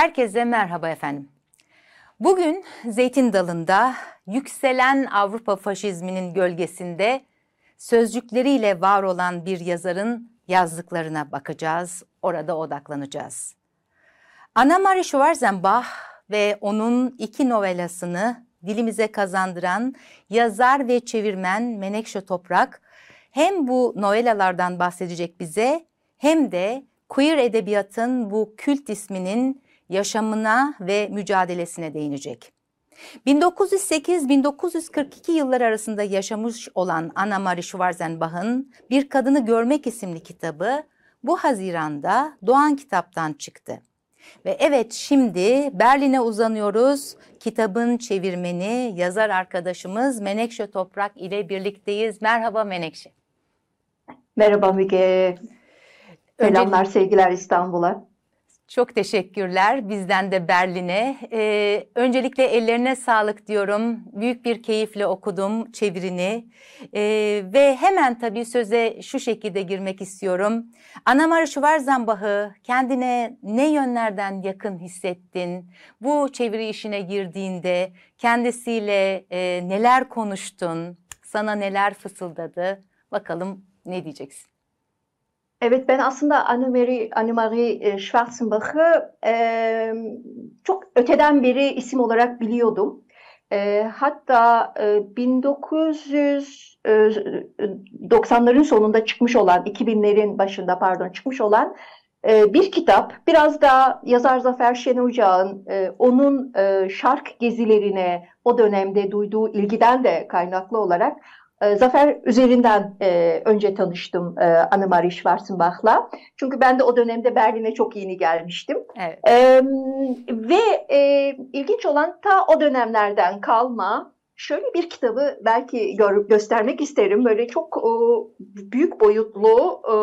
Herkese merhaba efendim. Bugün Zeytin Dalı'nda yükselen Avrupa faşizminin gölgesinde sözcükleriyle var olan bir yazarın yazdıklarına bakacağız, orada odaklanacağız. Anna Marie Schwarzenbach ve onun iki novelasını dilimize kazandıran yazar ve çevirmen Menekşe Toprak hem bu novelalardan bahsedecek bize hem de queer edebiyatın bu kült isminin yaşamına ve mücadelesine değinecek. 1908-1942 yılları arasında yaşamış olan Anna Marie Schwarzenbach'ın Bir Kadını Görmek isimli kitabı bu Haziran'da Doğan Kitap'tan çıktı. Ve evet şimdi Berlin'e uzanıyoruz. Kitabın çevirmeni, yazar arkadaşımız Menekşe Toprak ile birlikteyiz. Merhaba Menekşe. Merhaba Müge. Selamlar, sevgiler İstanbul'a. Çok teşekkürler bizden de Berlin'e. Ee, öncelikle ellerine sağlık diyorum. Büyük bir keyifle okudum çevirini. Ee, ve hemen tabii söze şu şekilde girmek istiyorum. Anna-Maria Schwarzenbach'ı kendine ne yönlerden yakın hissettin? Bu çeviri işine girdiğinde kendisiyle e, neler konuştun? Sana neler fısıldadı? Bakalım ne diyeceksin? Evet ben aslında Annemarie, Annemarie e, Schwarzenbach'ı e, çok öteden beri isim olarak biliyordum. E, hatta e, 1990'ların e, sonunda çıkmış olan, 2000'lerin başında pardon çıkmış olan e, bir kitap. Biraz da yazar Zafer Şenocağ'ın e, onun e, şark gezilerine o dönemde duyduğu ilgiden de kaynaklı olarak Zafer üzerinden e, önce tanıştım e, Annemarie Schwarzenbach'la. Çünkü ben de o dönemde Berlin'e çok yeni gelmiştim. Evet. E, ve e, ilginç olan ta o dönemlerden kalma şöyle bir kitabı belki gör, göstermek isterim. Böyle çok e, büyük boyutlu e,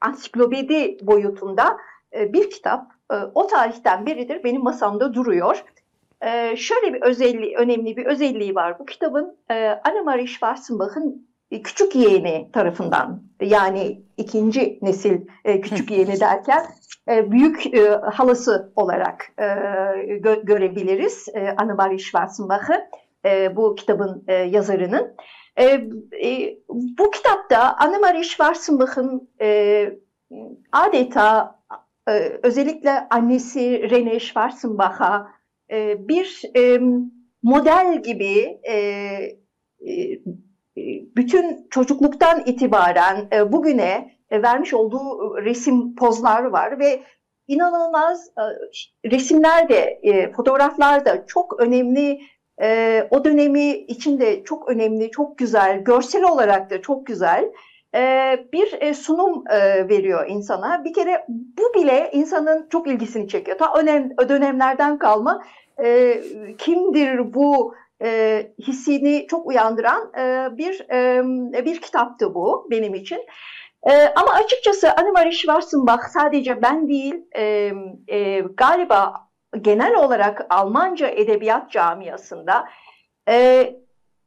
ansiklopedi boyutunda e, bir kitap. E, o tarihten beridir benim masamda duruyor. Ee, şöyle bir özelliği, önemli bir özelliği var. Bu kitabın e, Annemarie Schwarzenbach'ın küçük yeğeni tarafından yani ikinci nesil e, küçük yeğeni derken e, büyük e, halası olarak e, gö görebiliriz e, Annemarie Schwarzenbach'ı e, bu kitabın e, yazarının. E, e, bu kitapta Annemarie Schwarzenbach'ın e, adeta e, özellikle annesi Rene Schwarzenbach'a e, bir e, model gibi e, bütün çocukluktan itibaren bugüne vermiş olduğu resim pozlar var ve inanılmaz e, resimler de fotoğraflar da çok önemli o dönemi içinde çok önemli çok güzel görsel olarak da çok güzel bir e, sunum e, veriyor insana. Bir kere bu bile insanın çok ilgisini çekiyor. Ta önem, dönemlerden kalma e, kimdir bu e, hissini çok uyandıran bir bir kitaptı bu benim için. Ama açıkçası Annemarie Schwarzenbach sadece ben değil galiba genel olarak Almanca edebiyat camiasında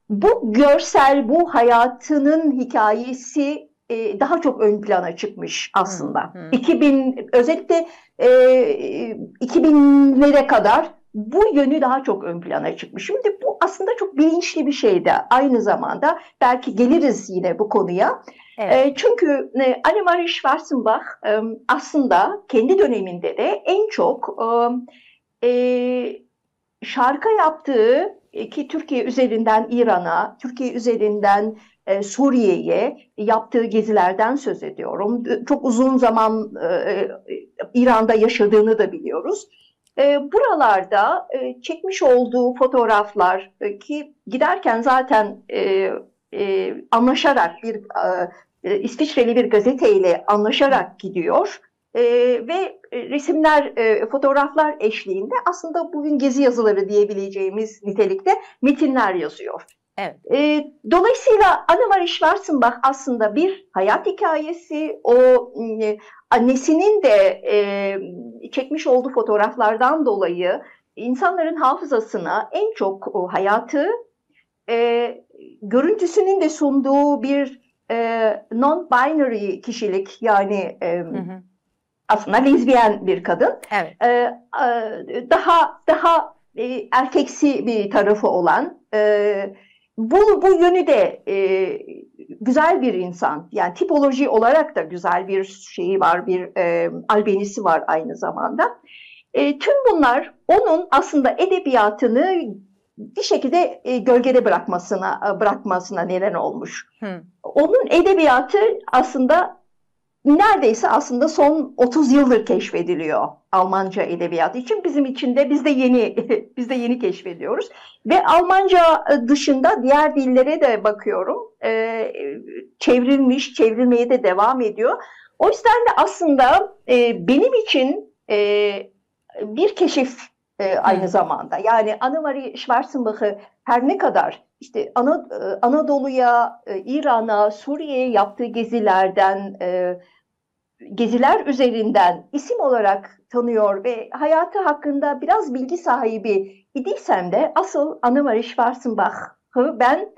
bu görsel, bu hayatının hikayesi e, daha çok ön plana çıkmış aslında. Hmm, hmm. 2000 özellikle e, 2000'lere kadar bu yönü daha çok ön plana çıkmış. Şimdi bu aslında çok bilinçli bir şey de aynı zamanda belki geliriz yine bu konuya. Evet. E, çünkü e, Annemarie Schwarzenbach e, aslında kendi döneminde de en çok e, e, şarkı yaptığı e, ki Türkiye üzerinden İran'a, Türkiye üzerinden e, Suriye'ye yaptığı gezilerden söz ediyorum. Çok uzun zaman e, e İran'da yaşadığını da biliyoruz. E, buralarda e, çekmiş olduğu fotoğraflar e, ki giderken zaten e, e, anlaşarak bir e, e, İsviçreli bir gazeteyle anlaşarak gidiyor. E, ve resimler, e, fotoğraflar eşliğinde aslında bugün gezi yazıları diyebileceğimiz nitelikte metinler yazıyor. Evet. E, dolayısıyla Annemarie Schwarzenbach aslında bir hayat hikayesi, o e, annesinin de e, çekmiş olduğu fotoğraflardan dolayı insanların hafızasına en çok o hayatı, e, görüntüsünün de sunduğu bir e, non-binary kişilik yani e, hı hı. Aslında lezbiyen bir kadın. Evet. E, e, daha daha e, erkeksi bir tarafı olan e, bu, bu yönü de e, güzel bir insan. Yani tipoloji olarak da güzel bir şeyi var, bir e, albenisi var aynı zamanda. E, tüm bunlar onun aslında edebiyatını bir şekilde e, gölgede bırakmasına e, bırakmasına neden olmuş. Hı. Onun edebiyatı aslında neredeyse aslında son 30 yıldır keşfediliyor Almanca edebiyatı için. Bizim için de biz de yeni biz de yeni keşfediyoruz. Ve Almanca dışında diğer dillere de bakıyorum. Ee, çevrilmiş, çevrilmeye de devam ediyor. O yüzden de aslında e, benim için e, bir keşif e, aynı zamanda. Yani Anne-Marie Schwarzenbach'ı her ne kadar işte e, Anadolu'ya, e, İran'a, Suriye'ye yaptığı gezilerden, e, geziler üzerinden isim olarak tanıyor ve hayatı hakkında biraz bilgi sahibi idiysem de asıl Anne-Marie Schwarzenbach'ı ben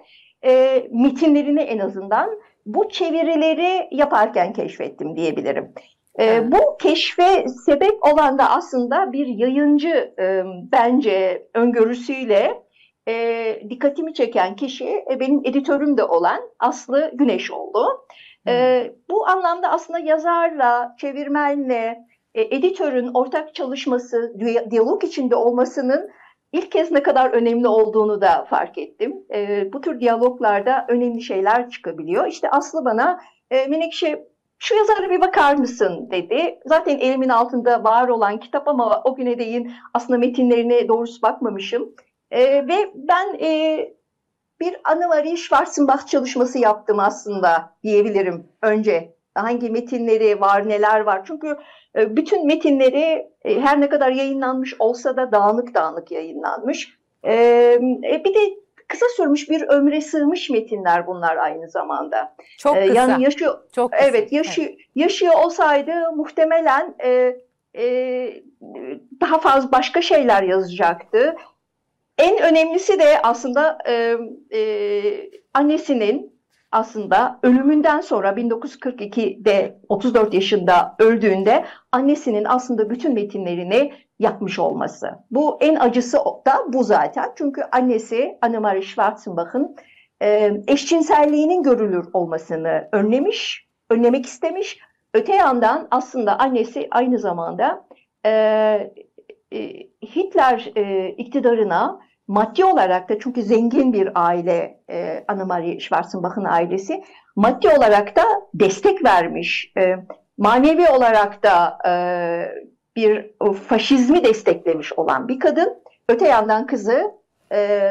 e, metinlerini en azından bu çevirileri yaparken keşfettim diyebilirim. E, bu keşfe sebep olan da aslında bir yayıncı e, bence öngörüsüyle e, dikkatimi çeken kişi e, benim editörüm de olan Aslı Güneş oldu. E, bu anlamda aslında yazarla, çevirmenle, e, editörün ortak çalışması, diyalog içinde olmasının ilk kez ne kadar önemli olduğunu da fark ettim. E, bu tür diyaloglarda önemli şeyler çıkabiliyor. İşte Aslı bana e, Menekşe şu yazara bir bakar mısın dedi. Zaten elimin altında var olan kitap ama o güne değin aslında metinlerine doğrusu bakmamışım. E, ve ben e, bir Anne-Marie Schwarzenbach çalışması yaptım aslında diyebilirim önce. Hangi metinleri var, neler var. Çünkü e, bütün metinleri e, her ne kadar yayınlanmış olsa da dağınık dağınık yayınlanmış. E, bir de kısa sürmüş bir ömre sığmış metinler bunlar aynı zamanda. Çok kısa. Yani yaşı, Çok kısa. Evet, yaşı, evet. yaşıyor olsaydı muhtemelen e, e, daha fazla başka şeyler yazacaktı. En önemlisi de aslında e, e, annesinin aslında ölümünden sonra 1942'de 34 yaşında öldüğünde annesinin aslında bütün metinlerini yakmış olması. Bu en acısı da bu zaten. Çünkü annesi Annemarie Schwarzenbach'ın e, eşcinselliğinin görülür olmasını önlemiş, önlemek istemiş. Öte yandan aslında annesi aynı zamanda e, Hitler e, iktidarına maddi olarak da çünkü zengin bir aile e, Anne-Marie Schwarzenbach'ın ailesi maddi olarak da destek vermiş. E, manevi olarak da e, bir faşizmi desteklemiş olan bir kadın. Öte yandan kızı e,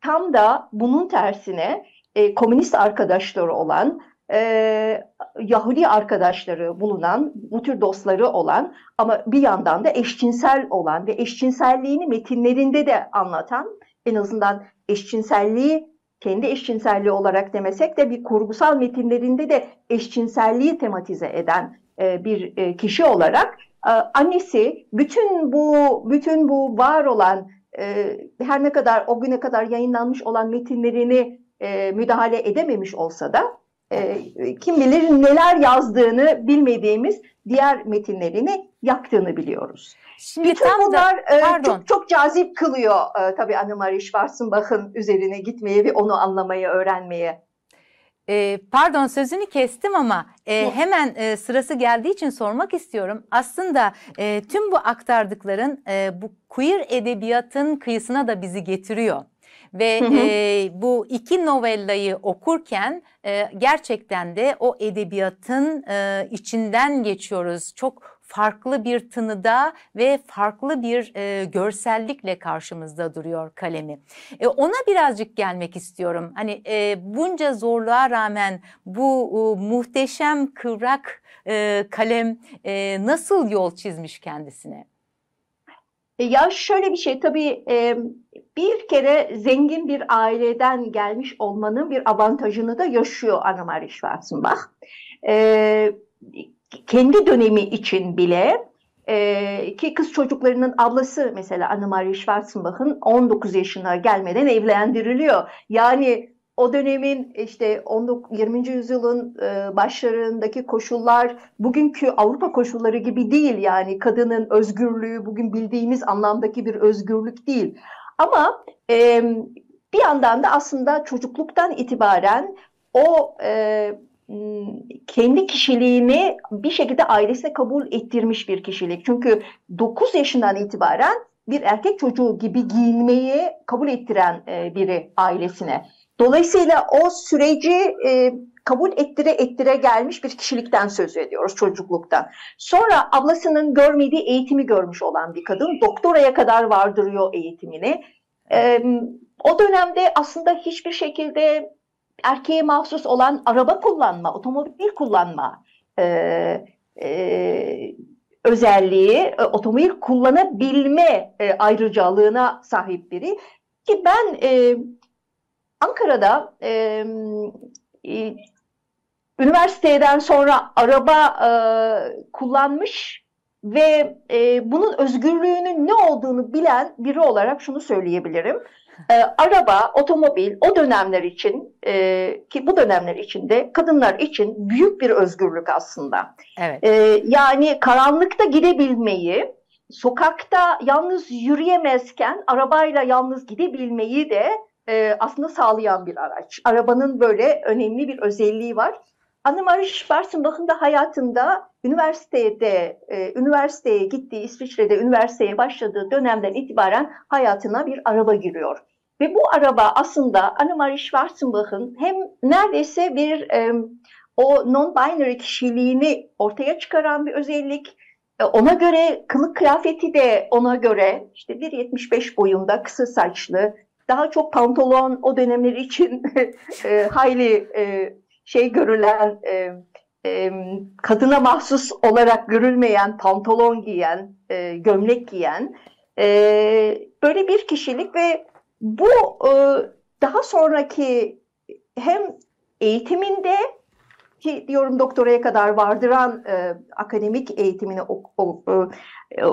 tam da bunun tersine e, komünist arkadaşları olan e, Yahudi arkadaşları bulunan, bu tür dostları olan ama bir yandan da eşcinsel olan ve eşcinselliğini metinlerinde de anlatan, en azından eşcinselliği kendi eşcinselliği olarak demesek de bir kurgusal metinlerinde de eşcinselliği tematize eden e, bir e, kişi olarak e, annesi bütün bu bütün bu var olan e, her ne kadar o güne kadar yayınlanmış olan metinlerini e, müdahale edememiş olsa da e, kim bilir neler yazdığını bilmediğimiz diğer metinlerini yaktığını biliyoruz. Şimdi Bütün tam bunlar da, e, çok, çok cazip kılıyor e, tabii Anne-Marie Schwarzenbach'ın üzerine gitmeye ve onu anlamayı, öğrenmeye. E, pardon sözünü kestim ama e, hemen e, sırası geldiği için sormak istiyorum. Aslında e, tüm bu aktardıkların e, bu queer edebiyatın kıyısına da bizi getiriyor. Ve hı hı. E, bu iki novellayı okurken e, gerçekten de o edebiyatın e, içinden geçiyoruz. Çok farklı bir tınıda ve farklı bir e, görsellikle karşımızda duruyor kalemi. E, ona birazcık gelmek istiyorum. Hani e, bunca zorluğa rağmen bu e, muhteşem kıvrak e, kalem e, nasıl yol çizmiş kendisine? E, ya şöyle bir şey tabii bir kere zengin bir aileden gelmiş olmanın bir avantajını da yaşıyor Anne-Marie Schwarzenbach. E, kendi dönemi için bile ki kız çocuklarının ablası mesela Anne-Marie Schwarzenbach'ın 19 yaşına gelmeden evlendiriliyor. Yani o dönemin işte 19, 20. yüzyılın e, başlarındaki koşullar bugünkü Avrupa koşulları gibi değil yani kadının özgürlüğü bugün bildiğimiz anlamdaki bir özgürlük değil. Ama bir yandan da aslında çocukluktan itibaren o e, kendi kişiliğini bir şekilde ailesine kabul ettirmiş bir kişilik. Çünkü 9 yaşından itibaren bir erkek çocuğu gibi giyinmeyi kabul ettiren e, biri ailesine. Dolayısıyla o süreci e, kabul ettire ettire gelmiş bir kişilikten söz ediyoruz çocukluktan. Sonra ablasının görmediği eğitimi görmüş olan bir kadın doktoraya kadar vardırıyor eğitimini. E, o dönemde aslında hiçbir şekilde erkeğe mahsus olan araba kullanma, otomobil kullanma e, e, özelliği, e, otomobil kullanabilme e, ayrıcalığına sahip biri. Ki ben e, Ankara'da e, e, üniversiteden sonra araba e, kullanmış ve e, bunun özgürlüğünün ne olduğunu bilen biri olarak şunu söyleyebilirim. E, araba, otomobil o dönemler için e, ki bu dönemler içinde kadınlar için büyük bir özgürlük aslında. Evet. E, yani karanlıkta gidebilmeyi, sokakta yalnız yürüyemezken arabayla yalnız gidebilmeyi de e, aslında sağlayan bir araç. Arabanın böyle önemli bir özelliği var. Annemarie Schwarzenbach'ın da hayatında üniversitede, e, üniversiteye gittiği, İsviçre'de üniversiteye başladığı dönemden itibaren hayatına bir araba giriyor. Ve bu araba aslında Annemarie Schwarzenbach'ın hem neredeyse bir e, o non-binary kişiliğini ortaya çıkaran bir özellik, e, ona göre kılık kıyafeti de ona göre işte 1.75 boyunda kısa saçlı, daha çok pantolon o dönemler için e, hayli e, şey görülen e, e, kadına mahsus olarak görülmeyen pantolon giyen, e, gömlek giyen e, böyle bir kişilik ve bu e, daha sonraki hem eğitiminde ki diyorum doktoraya kadar vardıran e, akademik eğitimini o, o, e, e,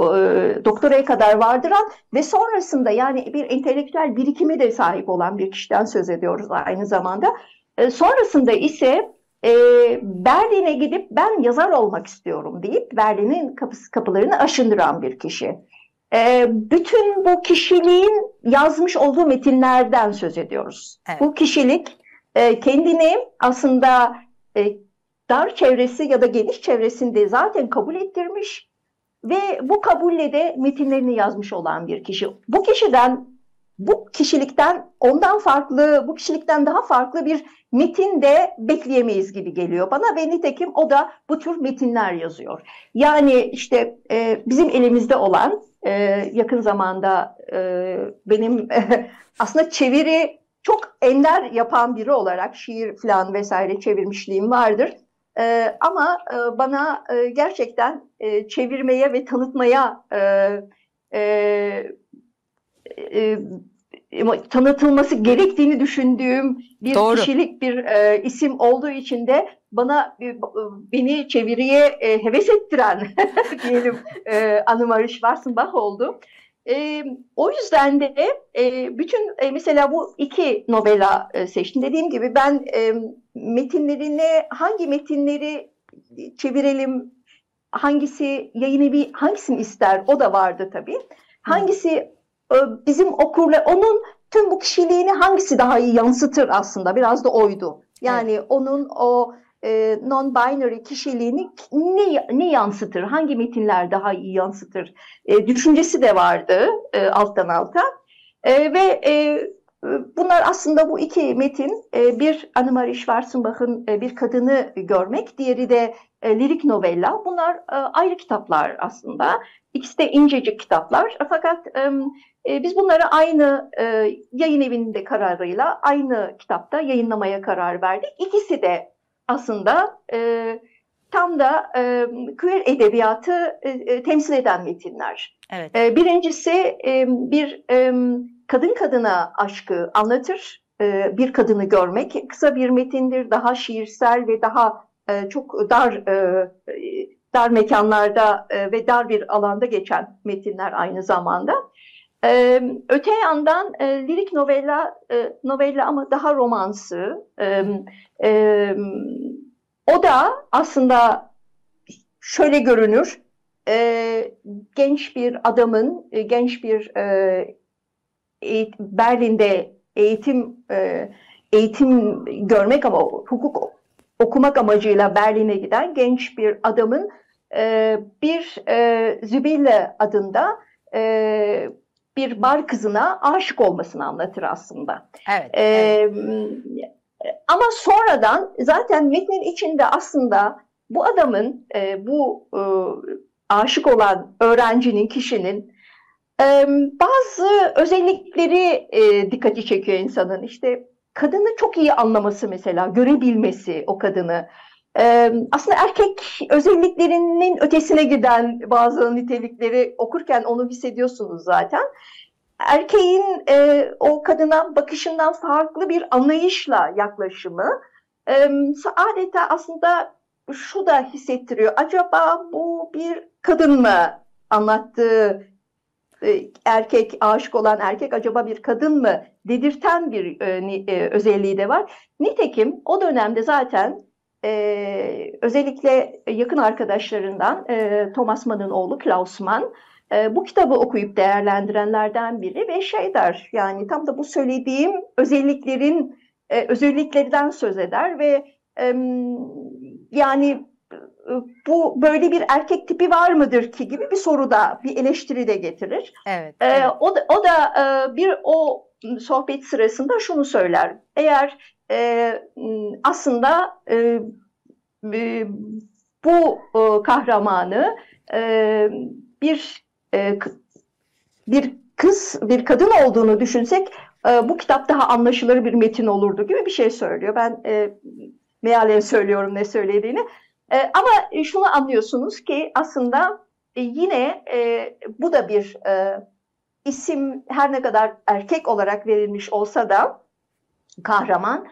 doktoraya kadar vardıran ve sonrasında yani bir entelektüel birikimi de sahip olan bir kişiden söz ediyoruz aynı zamanda. E, sonrasında ise e, Berlin'e gidip ben yazar olmak istiyorum deyip Berlin'in kapısı, kapılarını aşındıran bir kişi. E, bütün bu kişiliğin yazmış olduğu metinlerden söz ediyoruz. Evet. Bu kişilik e, kendini aslında e, dar çevresi ya da geniş çevresinde zaten kabul ettirmiş ve bu kabulle de metinlerini yazmış olan bir kişi. Bu kişiden, bu kişilikten ondan farklı, bu kişilikten daha farklı bir metin de bekleyemeyiz gibi geliyor bana ve nitekim o da bu tür metinler yazıyor. Yani işte e, bizim elimizde olan e, yakın zamanda e, benim e, aslında çeviri çok ender yapan biri olarak şiir falan vesaire çevirmişliğim vardır. E, ama e, bana e, gerçekten e, çevirmeye ve tanıtmaya e, e, e, tanıtılması gerektiğini düşündüğüm bir Doğru. kişilik bir e, isim olduğu için de bana e, beni çeviriye e, heves ettiren diyelim e, Annemarie Schwarzenbach oldu. E, o yüzden de e, bütün e, mesela bu iki novela e, seçtim. Dediğim gibi ben e, metinlerine hangi metinleri çevirelim, hangisi yayın evi hangisini ister o da vardı tabii. Hangisi e, bizim okurla onun tüm bu kişiliğini hangisi daha iyi yansıtır aslında biraz da oydu. Yani evet. onun o e, non-binary kişiliğini ne, ne yansıtır, hangi metinler daha iyi yansıtır e, düşüncesi de vardı e, alttan alta. E, ve e, bunlar aslında bu iki metin, e, bir Annemarie Schwarzenbach'ın e, bir kadını görmek, diğeri de e, lirik novella. Bunlar e, ayrı kitaplar aslında. İkisi de incecik kitaplar. Fakat e, biz bunları aynı e, yayın evinde kararıyla aynı kitapta yayınlamaya karar verdik. İkisi de aslında e, tam da e, queer edebiyatı e, e, temsil eden metinler. Evet. E, birincisi e, bir e, kadın kadına aşkı anlatır. E, bir kadını görmek kısa bir metindir, daha şiirsel ve daha e, çok dar e, dar mekanlarda e, ve dar bir alanda geçen metinler aynı zamanda. E, öte yandan e, lirik novella, e, novella ama daha romansı. E, e, o da aslında şöyle görünür. E, genç bir adamın, e, genç bir e, eğit Berlin'de eğitim e, eğitim görmek ama hukuk okumak amacıyla Berlin'e giden genç bir adamın e, bir e, Zübille adında e, bir bar kızına aşık olmasını anlatır aslında. Evet. E, evet. Ama sonradan zaten metnin içinde aslında bu adamın, e, bu e, aşık olan öğrencinin, kişinin e, bazı özellikleri e, dikkati çekiyor insanın. İşte kadını çok iyi anlaması mesela, görebilmesi o kadını. Ee, aslında erkek özelliklerinin ötesine giden bazı nitelikleri okurken onu hissediyorsunuz zaten. Erkeğin e, o kadına bakışından farklı bir anlayışla yaklaşımı e, adeta aslında şu da hissettiriyor. Acaba bu bir kadın mı anlattığı e, erkek, aşık olan erkek acaba bir kadın mı dedirten bir e, e, özelliği de var. Nitekim o dönemde zaten e, özellikle yakın arkadaşlarından e, Thomas Mann'ın oğlu Klaus Mann e, bu kitabı okuyup değerlendirenlerden biri ve şey der yani tam da bu söylediğim özelliklerin e, özelliklerden söz eder ve e, yani bu böyle bir erkek tipi var mıdır ki gibi bir soru da bir eleştiri de getirir. Evet. evet. E, o da, o da e, bir o sohbet sırasında şunu söyler. Eğer e, aslında e, e, bu e, kahramanı e, bir e, bir kız, bir kadın olduğunu düşünsek e, bu kitap daha anlaşılır bir metin olurdu gibi bir şey söylüyor. Ben e, mealen söylüyorum ne söylediğini. E, ama şunu anlıyorsunuz ki aslında e, yine e, bu da bir e, isim her ne kadar erkek olarak verilmiş olsa da kahraman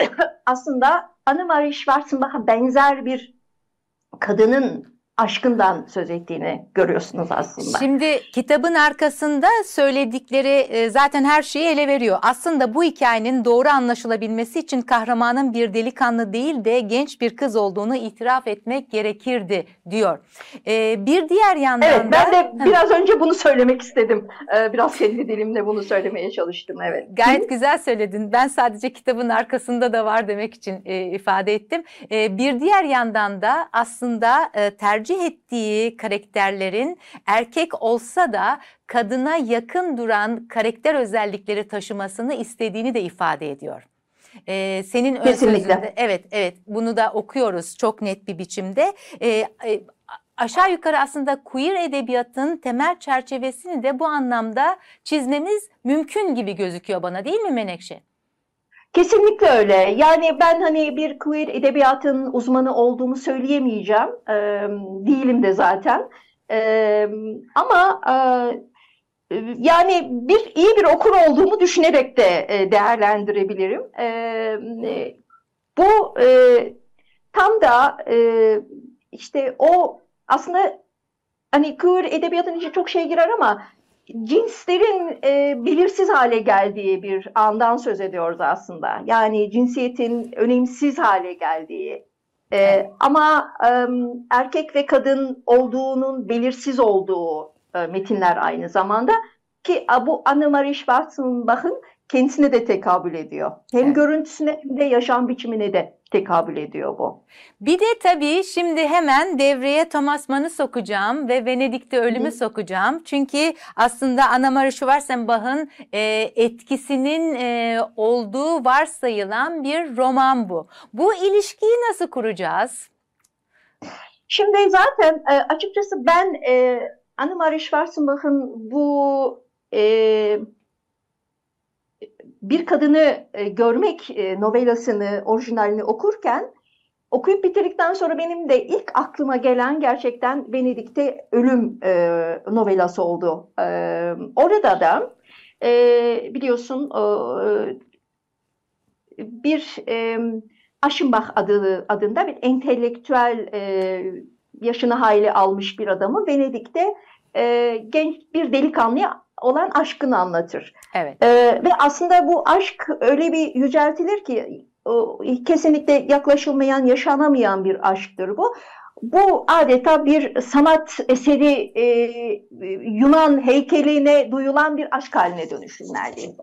aslında Anne-Marie Schwarzenbach'a benzer bir kadının aşkından söz ettiğini görüyorsunuz aslında. Şimdi kitabın arkasında söyledikleri e, zaten her şeyi ele veriyor. Aslında bu hikayenin doğru anlaşılabilmesi için kahramanın bir delikanlı değil de genç bir kız olduğunu itiraf etmek gerekirdi diyor. E, bir diğer yandan evet, ben de biraz önce bunu söylemek istedim. E, biraz kendi dilimle bunu söylemeye çalıştım. Evet. Gayet güzel söyledin. Ben sadece kitabın arkasında da var demek için ifade ettim. Bir diğer yandan da aslında tercih tercih ettiği karakterlerin erkek olsa da kadına yakın duran karakter özellikleri taşımasını istediğini de ifade ediyor. Ee, senin ön sözünde evet evet bunu da okuyoruz çok net bir biçimde. Ee, e, aşağı yukarı aslında queer edebiyatın temel çerçevesini de bu anlamda çizmemiz mümkün gibi gözüküyor bana değil mi Menekşe? Kesinlikle öyle. Yani ben hani bir queer edebiyatın uzmanı olduğumu söyleyemeyeceğim. E, değilim de zaten. E, ama e, yani bir iyi bir okur olduğumu düşünerek de e, değerlendirebilirim. E, bu e, tam da e, işte o aslında hani queer edebiyatın içine çok şey girer ama cinslerin e, belirsiz hale geldiği bir andan söz ediyoruz aslında. Yani cinsiyetin önemsiz hale geldiği. E, ama e, erkek ve kadın olduğunun belirsiz olduğu e, metinler aynı zamanda. Ki bu Anne-Marie Schwarzenbach'ın kendisine de tekabül ediyor. Hem evet. görüntüsüne hem de yaşam biçimine de tekabül ediyor bu. Bir de tabii şimdi hemen devreye Thomas Mann'ı sokacağım ve Venedik'te Ölüm'ü Hı. sokacağım. Çünkü aslında Anna Maria Schwarzenbach'ın e, etkisinin e, olduğu varsayılan bir roman bu. Bu ilişkiyi nasıl kuracağız? Şimdi zaten e, açıkçası ben e, Anna Maria Schwarzenbach'ın bu e, bir kadını e, görmek e, novelasını, orijinalini okurken okuyup bitirdikten sonra benim de ilk aklıma gelen gerçekten Venedik'te ölüm e, novelası oldu. E, orada da e, biliyorsun e, bir e, Aschenbach adı, adında bir entelektüel e, yaşını hayli almış bir adamı Venedik'te e, genç bir delikanlıya olan aşkını anlatır. Evet. Ee, ve aslında bu aşk öyle bir yüceltilir ki o, kesinlikle yaklaşılmayan, yaşanamayan bir aşktır bu. Bu adeta bir sanat eseri e, Yunan heykeline duyulan bir aşk haline dönüşür neredeyse.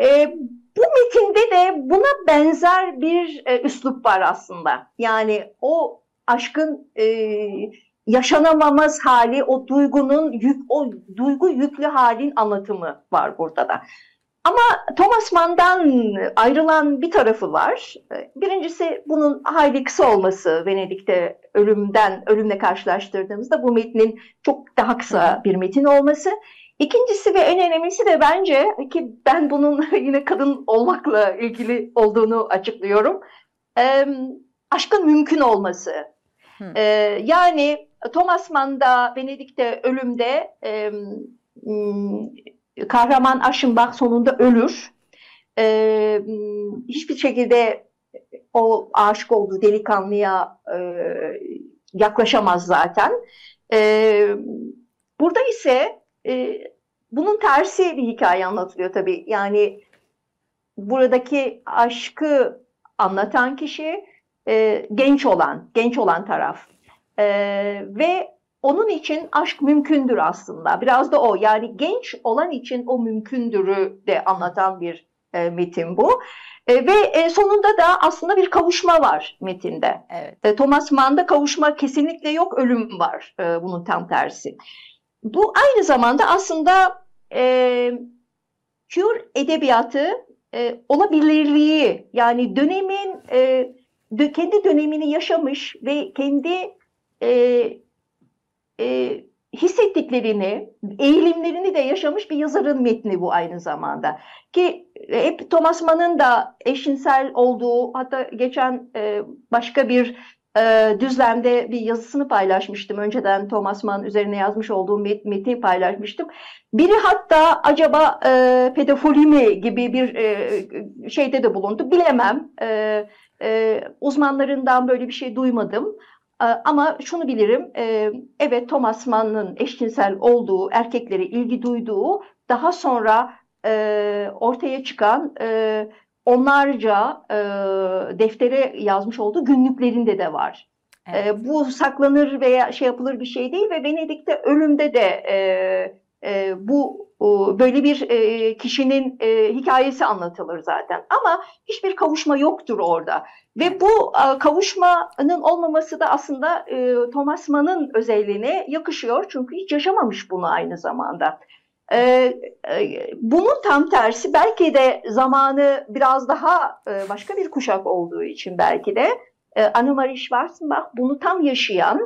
E, bu metinde de buna benzer bir e, üslup var aslında. Yani o aşkın e, yaşanamamaz hali, o duygunun yük, o duygu yüklü halin anlatımı var burada da. Ama Thomas Mann'dan ayrılan bir tarafı var. Birincisi bunun hayli kısa olması Venedik'te ölümden ölümle karşılaştırdığımızda bu metnin çok daha kısa bir metin olması. İkincisi ve en önemlisi de bence ki ben bunun yine kadın olmakla ilgili olduğunu açıklıyorum. E, aşkın mümkün olması. E, yani Thomas Mann'da Venedik'te ölümde e, kahraman Aschenbach sonunda ölür. Ee, hiçbir şekilde o aşık olduğu delikanlıya e, yaklaşamaz zaten. Ee, burada ise e, bunun tersi bir hikaye anlatılıyor tabii. Yani buradaki aşkı anlatan kişi e, genç olan, genç olan taraf. E, ve onun için aşk mümkündür aslında. Biraz da o. Yani genç olan için o mümkündürü de anlatan bir e, metin bu. E, ve e, sonunda da aslında bir kavuşma var metinde. Evet. E, Thomas Mann'da kavuşma kesinlikle yok, ölüm var. E, bunun tam tersi. Bu aynı zamanda aslında e, Kür edebiyatı e, olabilirliği yani dönemin e, kendi dönemini yaşamış ve kendi e, e, hissettiklerini, eğilimlerini de yaşamış bir yazarın metni bu aynı zamanda. Ki e, hep Thomas Mann'ın da eşinsel olduğu, hatta geçen e, başka bir e, düzlemde bir yazısını paylaşmıştım. Önceden Thomas Mann üzerine yazmış olduğum met metni paylaşmıştım. Biri hatta acaba e, pedofili mi gibi bir e, şeyde de bulundu. Bilemem. E, e, uzmanlarından böyle bir şey duymadım. Ee, ama şunu bilirim, e, evet Thomas Mann'ın eşcinsel olduğu, erkeklere ilgi duyduğu, daha sonra e, ortaya çıkan e, onlarca deftere yazmış olduğu günlüklerinde de var. Evet. Bu saklanır veya şey yapılır bir şey değil ve Venedik'te ölümde de bu böyle bir kişinin hikayesi anlatılır zaten. Ama hiçbir kavuşma yoktur orada. Ve bu kavuşmanın olmaması da aslında Thomas Mann'ın özelliğine yakışıyor. Çünkü hiç yaşamamış bunu aynı zamanda. Bunun tam tersi belki de zamanı biraz daha başka bir kuşak olduğu için belki de Annemarie Schwarzenbach bunu tam yaşayan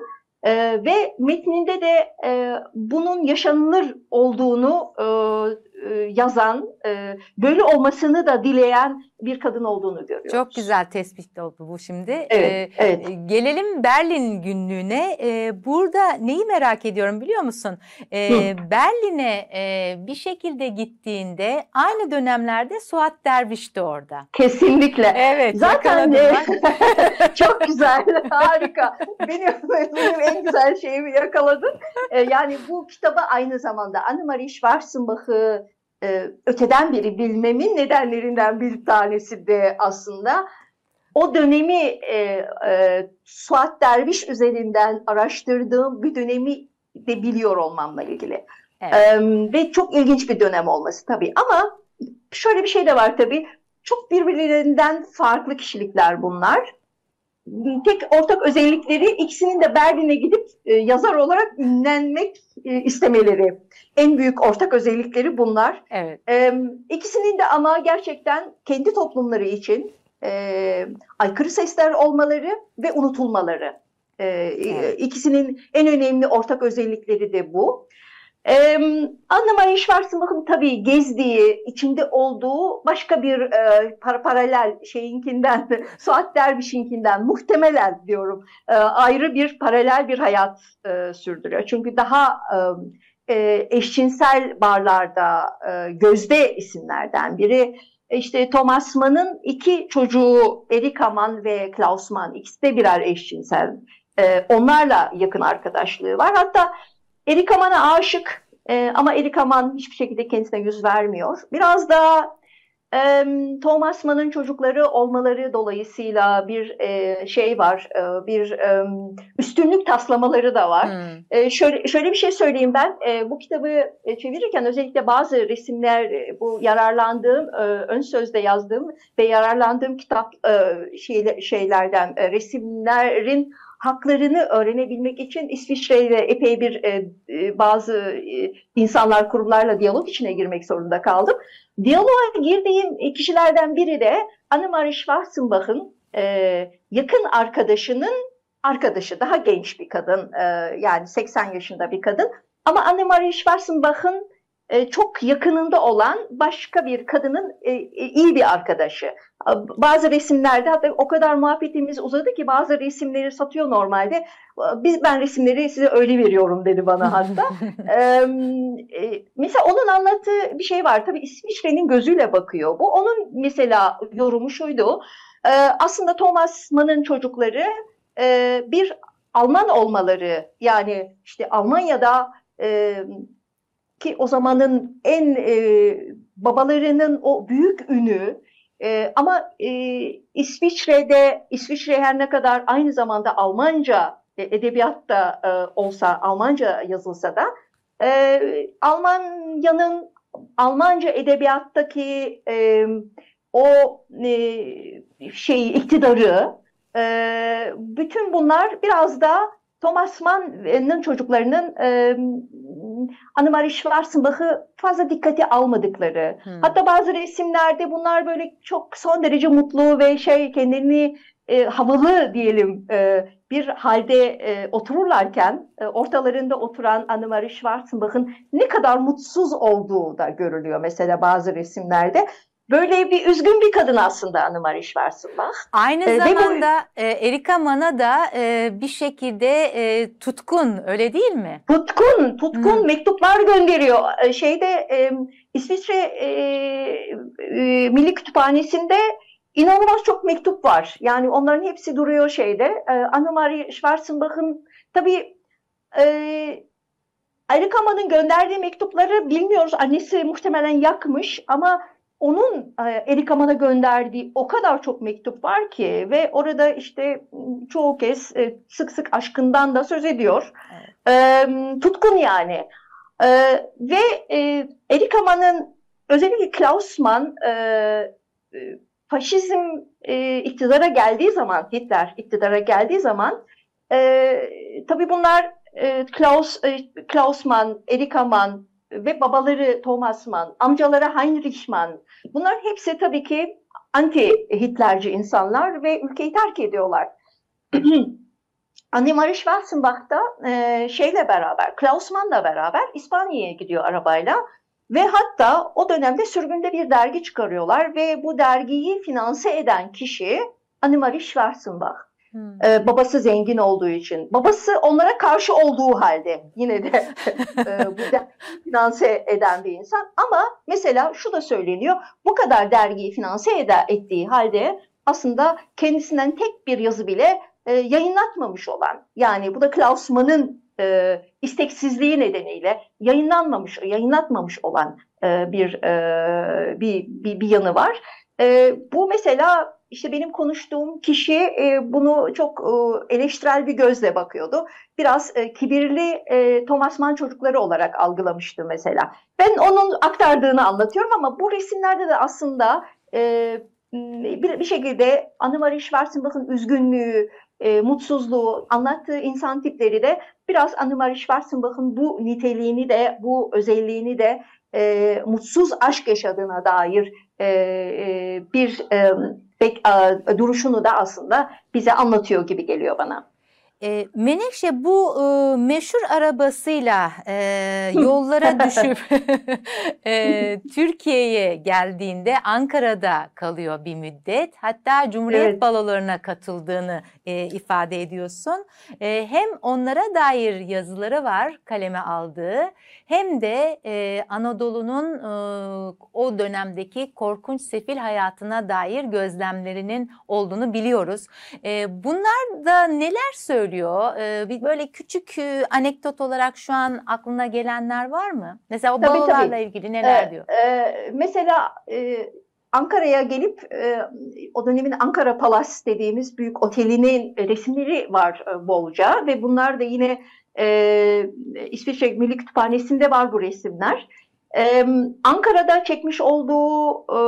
ee, ve metninde de e, bunun yaşanılır olduğunu e, e, yazan, e, böyle olmasını da dileyen bir kadın olduğunu görüyoruz. Çok güzel tespit oldu bu şimdi. Evet, ee, evet. Gelelim Berlin günlüğüne. Ee, burada neyi merak ediyorum biliyor musun? Ee, Berlin'e e, bir şekilde gittiğinde aynı dönemlerde Suat Derviş de orada. Kesinlikle. Evet. Zaten de çok güzel, harika. Benim, benim en güzel şeyimi yakaladın. Ee, yani bu kitabı aynı zamanda Annemarie Schwarzenbach'ı e, öteden beri bilmemin nedenlerinden bir tanesi de aslında o dönemi e, e, Suat Derviş üzerinden araştırdığım bir dönemi de biliyor olmamla ilgili. Evet. E, ve çok ilginç bir dönem olması tabii ama şöyle bir şey de var tabii çok birbirlerinden farklı kişilikler bunlar tek ortak özellikleri ikisinin de Berlin'e gidip e, yazar olarak ünlenmek e, istemeleri. En büyük ortak özellikleri bunlar. Evet. E, ikisinin de ama gerçekten kendi toplumları için e, aykırı sesler olmaları ve unutulmaları. E, evet. İkisinin en önemli ortak özellikleri de bu. Ee, Anna-Marie Schwarzenbach'ın tabii gezdiği, içinde olduğu başka bir e, par paralel şeyinkinden, Suat Derviş'inkinden muhtemelen diyorum e, ayrı bir paralel bir hayat e, sürdürüyor. Çünkü daha e, e, eşcinsel barlarda e, gözde isimlerden biri. İşte Thomas Mann'ın iki çocuğu Erika Mann ve Klaus Mann ikisi de birer eşcinsel. E, onlarla yakın arkadaşlığı var. Hatta Erika Mann'a aşık E, ama Erik Aman hiçbir şekilde kendisine yüz vermiyor. Biraz da e, Thomas Mann'ın çocukları olmaları dolayısıyla bir e, şey var, e, bir e, üstünlük taslamaları da var. Hmm. E, şöyle şöyle bir şey söyleyeyim ben, e, bu kitabı e, çevirirken özellikle bazı resimler, e, bu yararlandığım, e, ön sözde yazdığım ve yararlandığım kitap e, şeyle, şeylerden, e, resimlerin haklarını öğrenebilmek için İsviçre ile epey bir e, e, bazı e, insanlar, kurumlarla diyalog içine girmek zorunda kaldım. Diyaloğa girdiğim kişilerden biri de Annemarie Schwarzenbach'ın e, yakın arkadaşının arkadaşı, daha genç bir kadın, e, yani 80 yaşında bir kadın. Ama Annemarie Schwarzenbach'ın e, çok yakınında olan başka bir kadının e, e, iyi bir arkadaşı. Bazı resimlerde hatta o kadar muhabbetimiz uzadı ki bazı resimleri satıyor normalde. Biz ben resimleri size öyle veriyorum dedi bana hatta. ee, mesela onun anlattığı bir şey var. Tabii İsviçre'nin gözüyle bakıyor. Bu onun mesela yorumu şuydu. Ee, aslında Thomas Mann'ın çocukları e, bir Alman olmaları yani işte Almanya'da e, ki o zamanın en e, babalarının o büyük ünü e, ama e, İsviçre'de İsviçre her ne kadar aynı zamanda Almanca e, edebiyatta e, olsa Almanca yazılsa da e, Almanya'nın Almanca edebiyattaki e, o e, şey iktidarı e, bütün bunlar biraz da Thomas Mann'ın çocuklarının e, Annemarie Schwarzenbach'ı fazla dikkate almadıkları. Hmm. Hatta bazı resimlerde bunlar böyle çok son derece mutlu ve şey kendilerini e, havalı diyelim e, bir halde e, otururlarken e, ortalarında oturan Annemarie Schwarzenbach'ın ne kadar mutsuz olduğu da görülüyor mesela bazı resimlerde. Böyle bir üzgün bir kadın aslında Annemarie Schwarzenbach. Aynı ee, zamanda bu, e, Erika Man'a da e, bir şekilde e, tutkun öyle değil mi? Tutkun, tutkun hmm. mektuplar gönderiyor. E, şeyde e, İsviçre e, e, Milli Kütüphanesi'nde inanılmaz çok mektup var. Yani onların hepsi duruyor şeyde. E, Annemarie Schwarzenbach'ın tabii e, Erika Man'ın gönderdiği mektupları bilmiyoruz. Annesi muhtemelen yakmış ama onun e, Erik Aman'a gönderdiği o kadar çok mektup var ki ve orada işte çoğu kez e, sık sık aşkından da söz ediyor. Evet. E, tutkun yani. E, ve e, Erik Aman'ın özellikle Klaus Mann e, e, faşizm e, iktidara geldiği zaman, Hitler iktidara geldiği zaman e, tabii bunlar e, Klaus, e, Klaus Mann, Erika Mann, ve babaları Thomas Mann, amcaları Heinrich Mann. Bunlar hepsi tabii ki anti-Hitlerci insanlar ve ülkeyi terk ediyorlar. Annemarie Schwarzenbach da e, şeyle beraber, Klaus Mann'la beraber İspanya'ya gidiyor arabayla. Ve hatta o dönemde sürgünde bir dergi çıkarıyorlar ve bu dergiyi finanse eden kişi Annemarie Schwarzenbach. Hmm. Ee, babası zengin olduğu için. Babası onlara karşı olduğu halde yine de e, bu finanse eden bir insan. Ama mesela şu da söyleniyor. Bu kadar dergiyi finanse eder, ettiği halde aslında kendisinden tek bir yazı bile e, yayınlatmamış olan. Yani bu da Klaus Mann'ın e, isteksizliği nedeniyle yayınlanmamış, yayınlatmamış olan e, bir, e, bir, bir bir yanı var. E, bu mesela işte benim konuştuğum kişi e, bunu çok e, eleştirel bir gözle bakıyordu. Biraz e, kibirli e, Thomas Mann çocukları olarak algılamıştı mesela. Ben onun aktardığını anlatıyorum ama bu resimlerde de aslında e, bir, bir şekilde Annemarie Schwarzenbach'ın üzgünlüğü, e, mutsuzluğu, anlattığı insan tipleri de biraz Annemarie Schwarzenbach'ın bu niteliğini de, bu özelliğini de e, mutsuz aşk yaşadığına dair e, e, bir e, duruşunu da aslında bize anlatıyor gibi geliyor bana. E, Menekşe bu e, meşhur arabasıyla e, yollara düşüp e, Türkiye'ye geldiğinde Ankara'da kalıyor bir müddet. Hatta Cumhuriyet evet. balolarına katıldığını e, ifade ediyorsun. E, hem onlara dair yazıları var kaleme aldığı hem de e, Anadolu'nun e, o dönemdeki korkunç sefil hayatına dair gözlemlerinin olduğunu biliyoruz. E, bunlar da neler söylüyor? Söylüyor. E, bir böyle küçük e, anekdot olarak şu an aklına gelenler var mı? Mesela o Tabii, balolarla tabii. ilgili neler Ee, diyor? e, mesela e, Ankara'ya gelip e, o dönemin Ankara Palace dediğimiz büyük otelinin resimleri var e, bolca ve bunlar da yine e, İsviçre Milli Kütüphanesi'nde var bu resimler. E, Ankara'da çekmiş olduğu e,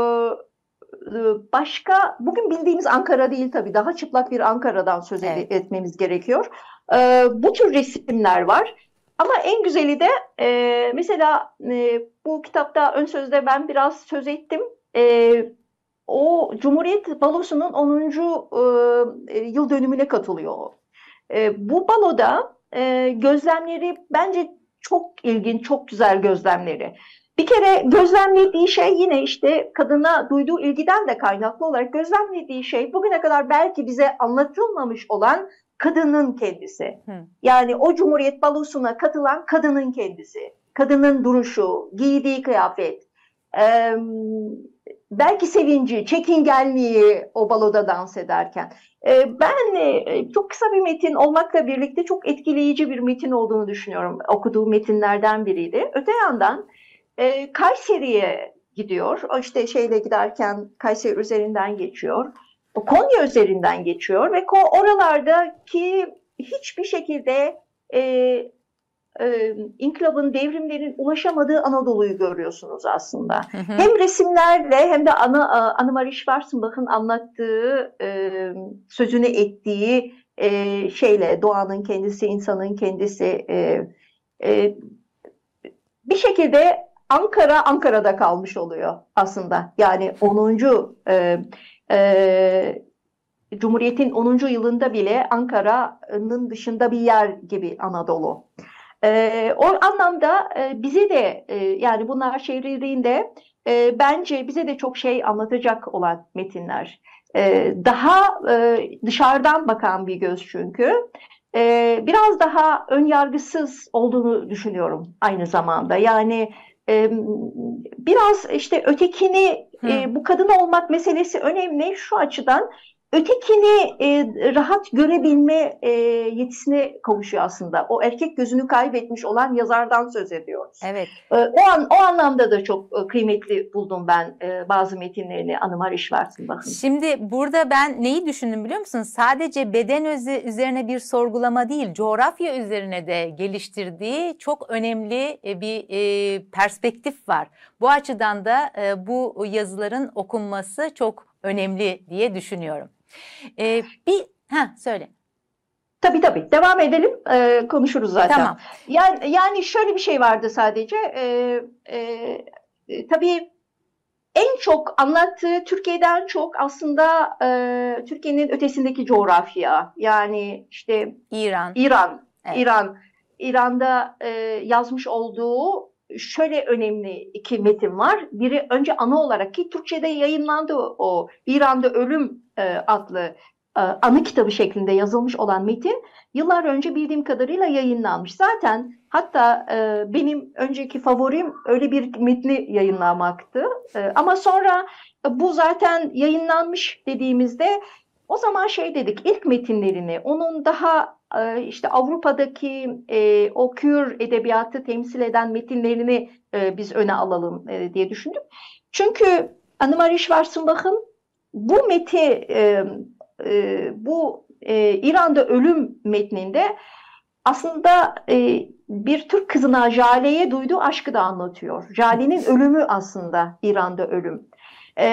başka bugün bildiğimiz Ankara değil tabii daha çıplak bir Ankara'dan söz Evet. etmemiz gerekiyor. E, bu tür resimler var. Ama en güzeli de e, mesela e, bu kitapta ön sözde ben biraz söz ettim. E, o Cumhuriyet Balosu'nun 10. e, yıl dönümüne katılıyor. E, bu baloda e, gözlemleri bence çok ilginç, çok güzel gözlemleri. Bir kere gözlemlediği şey yine işte kadına duyduğu ilgiden de kaynaklı olarak gözlemlediği şey bugüne kadar belki bize anlatılmamış olan kadının kendisi. Hı. Yani o Cumhuriyet Balosu'na katılan kadının kendisi, kadının duruşu, giydiği kıyafet, e, belki sevinci, çekingenliği o baloda dans ederken. E, ben e, çok kısa bir metin olmakla birlikte çok etkileyici bir metin olduğunu düşünüyorum. Okuduğum metinlerden biriydi. Öte yandan e, Kayseri'ye gidiyor. O işte şeyle giderken Kayseri üzerinden geçiyor. Konya üzerinden geçiyor ve oralardaki hiçbir şekilde e, e, inkılabın, devrimlerin ulaşamadığı Anadolu'yu görüyorsunuz aslında. Hı hı. Hem resimlerle hem de Anna, Annemarie Schwarzenbach'ın anlattığı, e, sözünü ettiği e, şeyle doğanın kendisi, insanın kendisi e, e, bir şekilde Ankara Ankara'da kalmış oluyor aslında. Yani 10. E, e, Cumhuriyet'in 10. yılında bile Ankara'nın dışında bir yer gibi Anadolu. E, o anlamda e, bize de e, yani bunlar çevrildiğinde e, bence bize de çok şey anlatacak olan metinler. E, daha e, dışarıdan bakan bir göz çünkü. E, biraz daha ön yargısız olduğunu düşünüyorum aynı zamanda. Yani biraz işte ötekini e, bu kadın olmak meselesi önemli. Şu açıdan ötekini e, rahat görebilme e, yetisine kavuşuyor aslında. O erkek gözünü kaybetmiş olan yazardan söz ediyoruz. Evet. E, o an o anlamda da çok e, kıymetli buldum ben e, bazı metinlerini Annemarie Schwarzenbach'ın. Şimdi burada ben neyi düşündüm biliyor musun? Sadece beden özü üzerine bir sorgulama değil, coğrafya üzerine de geliştirdiği çok önemli e, bir e, perspektif var. Bu açıdan da e, bu yazıların okunması çok önemli diye düşünüyorum. E, bir ha söyle. Tabii tabii. Devam edelim. e, konuşuruz zaten. Tamam. Yani, yani şöyle bir şey vardı sadece. E, e, e, tabii en çok anlattığı Türkiye'den çok aslında e, Türkiye'nin ötesindeki coğrafya. Yani işte İran. İran, Evet. İran, İran'da e, yazmış olduğu şöyle önemli iki metin var. Biri önce ana olarak ki Türkçe'de yayınlandı o İran'da Ölüm e, adlı e, anı kitabı şeklinde yazılmış olan metin yıllar önce bildiğim kadarıyla yayınlanmış. Zaten hatta e, benim önceki favorim öyle bir metni yayınlamaktı. E, ama sonra bu zaten yayınlanmış dediğimizde o zaman şey dedik ilk metinlerini onun daha işte Avrupa'daki e, o kür edebiyatı temsil eden metinlerini e, biz öne alalım e, diye düşündüm. Çünkü Annemarie Schwarzenbach'ın bu meti e, e, bu e, İran'da ölüm metninde aslında e, bir Türk kızına Jale'ye duyduğu aşkı da anlatıyor. Jale'nin ölümü aslında İran'da ölüm. E,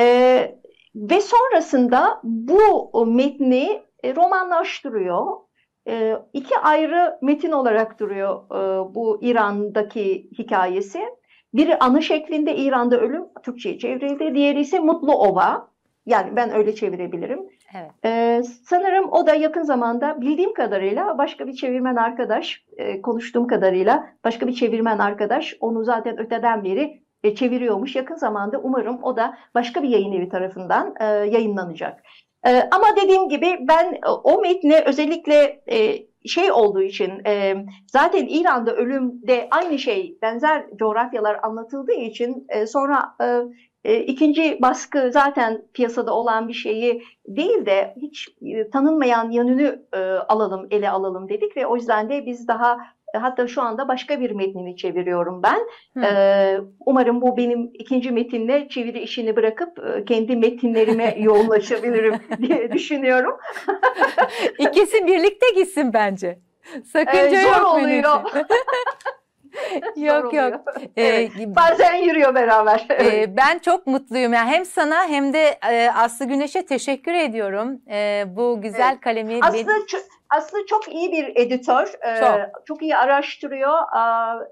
ve sonrasında bu metni e, romanlaştırıyor. E, iki ayrı metin olarak duruyor e, bu İran'daki hikayesi. Biri anı şeklinde İran'da ölüm, Türkçe'ye çevrildi. Diğeri ise Mutlu Ova. Yani ben öyle çevirebilirim. Evet. Ee, sanırım o da yakın zamanda bildiğim kadarıyla başka bir çevirmen arkadaş, e, konuştuğum kadarıyla başka bir çevirmen arkadaş onu zaten öteden beri e, çeviriyormuş. Yakın zamanda umarım o da başka bir yayın evi tarafından e, yayınlanacak. E, ama dediğim gibi ben e, o metni özellikle e, şey olduğu için e, zaten İran'da ölümde aynı şey benzer coğrafyalar anlatıldığı için e, sonra e, e, ikinci baskı zaten piyasada olan bir şeyi değil de hiç e, tanınmayan yönünü e, alalım, ele alalım dedik ve o yüzden de biz daha hatta şu anda başka bir metnini çeviriyorum ben. Ee, umarım bu benim ikinci metinle çeviri işini bırakıp e, kendi metinlerime yoğunlaşabilirim diye düşünüyorum. İkisi birlikte gitsin bence. Sakınca Ee, zor yok oluyor. yok yok. Ee, bazen yürüyor beraber. Ee, ben çok mutluyum. Yani hem sana hem de e, Aslı Güneş'e teşekkür ediyorum. Ee, bu güzel Evet. kalemi Aslında çok, aslında çok iyi bir editör. Çok. çok. iyi araştırıyor.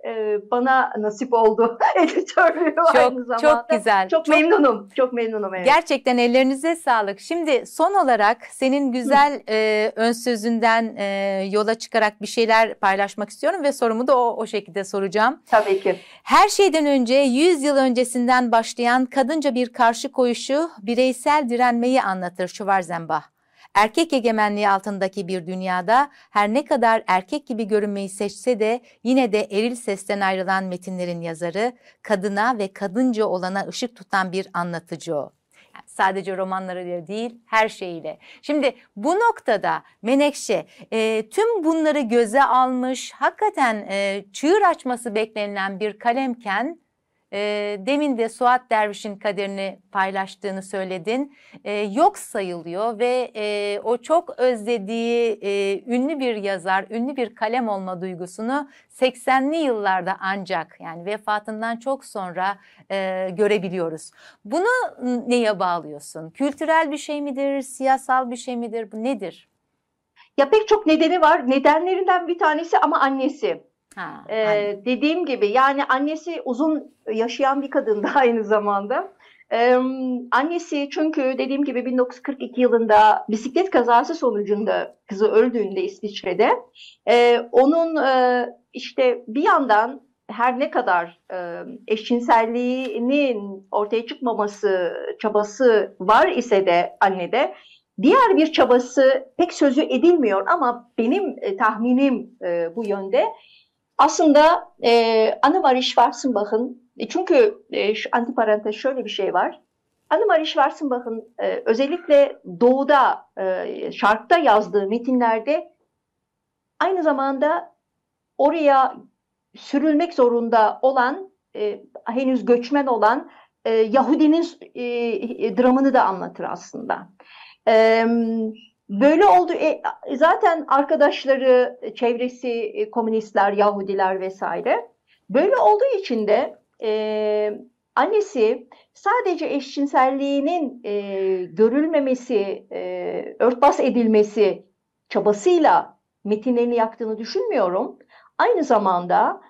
E, bana nasip oldu editörlüğü aynı çok zamanda. çok güzel. Çok memnunum. Çok memnunum. Evet. Gerçekten ellerinize sağlık. Şimdi son olarak senin güzel e, ön sözünden e, yola çıkarak bir şeyler paylaşmak istiyorum ve sorumu da o, o şekilde soracağım. Tabii ki. Her şeyden önce 100 yıl öncesinden başlayan kadınca bir karşı koyuşu bireysel direnmeyi anlatır Schwarzenbach. Erkek egemenliği altındaki bir dünyada her ne kadar erkek gibi görünmeyi seçse de yine de eril sesten ayrılan metinlerin yazarı, kadına ve kadınca olana ışık tutan bir anlatıcı o. Sadece romanlarıyla değil her şeyiyle. Şimdi bu noktada Menekşe e, tüm bunları göze almış hakikaten e, çığır açması beklenilen bir kalemken e, demin de Suat Derviş'in kaderini paylaştığını söyledin. E, yok sayılıyor ve e, o çok özlediği e, ünlü bir yazar, ünlü bir kalem olma duygusunu 80'li yıllarda ancak yani vefatından çok sonra e, görebiliyoruz. Bunu neye bağlıyorsun? Kültürel bir şey midir, siyasal bir şey midir? Bu nedir? Ya pek çok nedeni var. Nedenlerinden bir tanesi ama annesi. Ha, Ee, dediğim gibi yani annesi uzun yaşayan bir kadındı aynı zamanda. Ee, annesi çünkü dediğim gibi 1942 yılında bisiklet kazası sonucunda kızı öldüğünde İsviçre'de e, onun e, işte bir yandan her ne kadar e, eşcinselliğinin ortaya çıkmaması çabası var ise de annede diğer bir çabası pek sözü edilmiyor ama benim e, tahminim e, bu yönde. Aslında e, Annemarie Schwarzenbach'ın e, çünkü e, antiparantez şöyle bir şey var. Annemarie Schwarzenbach'ın e, özellikle doğuda, e, şarkta yazdığı metinlerde aynı zamanda oraya sürülmek zorunda olan, e, henüz göçmen olan e, Yahudinin e, dramını da anlatır aslında. E, Böyle oldu. E, zaten arkadaşları, çevresi, e, komünistler, Yahudiler vesaire. Böyle olduğu için de e, annesi sadece eşcinselliğinin e, görülmemesi, e, örtbas edilmesi çabasıyla metinlerini yaktığını düşünmüyorum. Aynı zamanda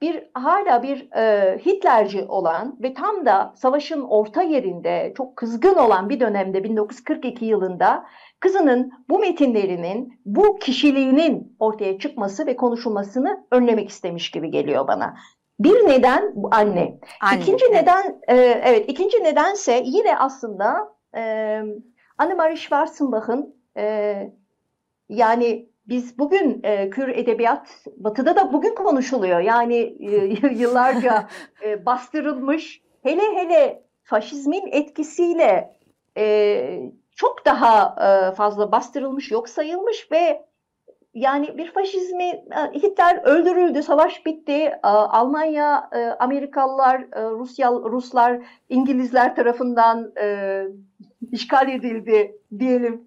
bir hala bir e, Hitlerci olan ve tam da savaşın orta yerinde çok kızgın olan bir dönemde 1942 yılında kızının bu metinlerinin, bu kişiliğinin ortaya çıkması ve konuşulmasını önlemek istemiş gibi geliyor bana. Bir neden bu anne. Anne, ikinci evet. neden, e, evet ikinci nedense yine aslında e, Annemarie Schwarzenbach'ın e, yani biz bugün e, Kür edebiyat Batı'da da bugün konuşuluyor. Yani e, yıllarca e, bastırılmış hele hele faşizmin etkisiyle e, çok daha e, fazla bastırılmış, yok sayılmış ve yani bir faşizmi e, Hitler öldürüldü, savaş bitti. Almanya, e, Amerikalılar, e, Rusya, Ruslar, İngilizler tarafından işgal edildi diyelim.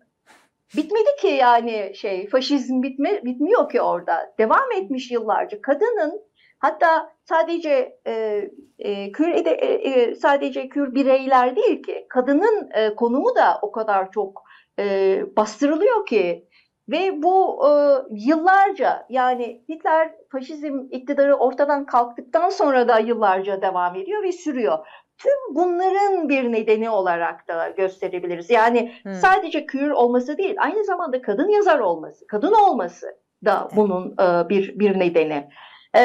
Bitmedi ki yani şey faşizm bitme, bitmiyor ki orada. Devam etmiş yıllarca. Kadının hatta sadece e, e, Kür e, e, sadece Kür bireyler değil ki kadının e, konumu da o kadar çok e, bastırılıyor ki ve bu e, yıllarca yani Hitler faşizm iktidarı ortadan kalktıktan sonra da yıllarca devam ediyor ve sürüyor. Tüm bunların bir nedeni olarak da gösterebiliriz. Yani Hmm. sadece Kür olması değil, aynı zamanda kadın yazar olması, kadın olması da bunun e, bir bir nedeni. E,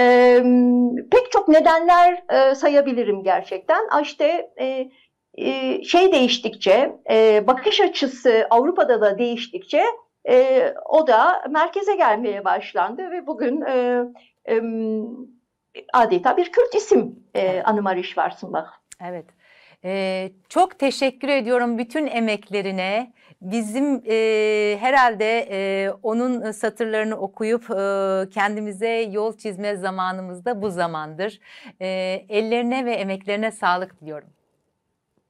pek çok nedenler e, sayabilirim gerçekten. İşte e, e, şey değiştikçe, e, bakış açısı Avrupa'da da değiştikçe e, o da merkeze gelmeye başlandı ve bugün e, e, adeta bir Kürt isim e, Annemarie Schwarzenbach. Evet. Ee, çok teşekkür ediyorum bütün emeklerine. Bizim e, herhalde e, onun satırlarını okuyup e, kendimize yol çizme zamanımız da bu zamandır. E, ellerine ve emeklerine sağlık diliyorum.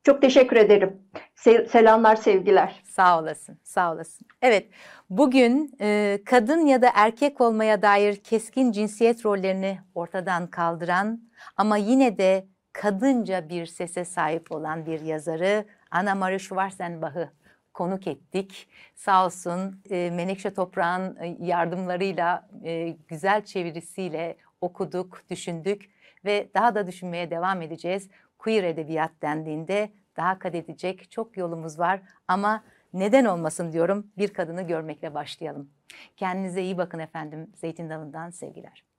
Çok teşekkür ederim. Se selamlar, sevgiler. Sağ olasın, sağ olasın. Evet, bugün e, kadın ya da erkek olmaya dair keskin cinsiyet rollerini ortadan kaldıran ama yine de kadınca bir sese sahip olan bir yazarı Anna Maria Schwarzenbach'ı konuk ettik. Sağ olsun e, Menekşe Toprağ'ın e, yardımlarıyla, e, güzel çevirisiyle okuduk, düşündük ve daha da düşünmeye devam edeceğiz. Queer edebiyat dendiğinde daha kat edecek çok yolumuz var ama neden olmasın diyorum bir kadını görmekle başlayalım. Kendinize iyi bakın efendim. Zeytin Dalı'ndan sevgiler.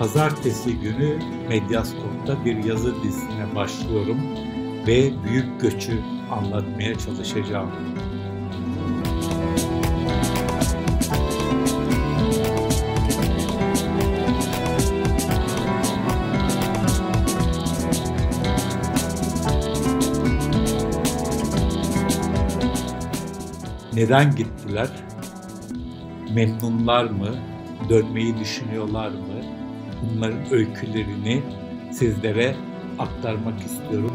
Pazartesi günü Medyaskop'ta bir yazı dizisine başlıyorum ve büyük göçü anlatmaya çalışacağım. Neden gittiler? Memnunlar mı? Dönmeyi düşünüyorlar mı? Bunların öykülerini sizlere aktarmak istiyorum.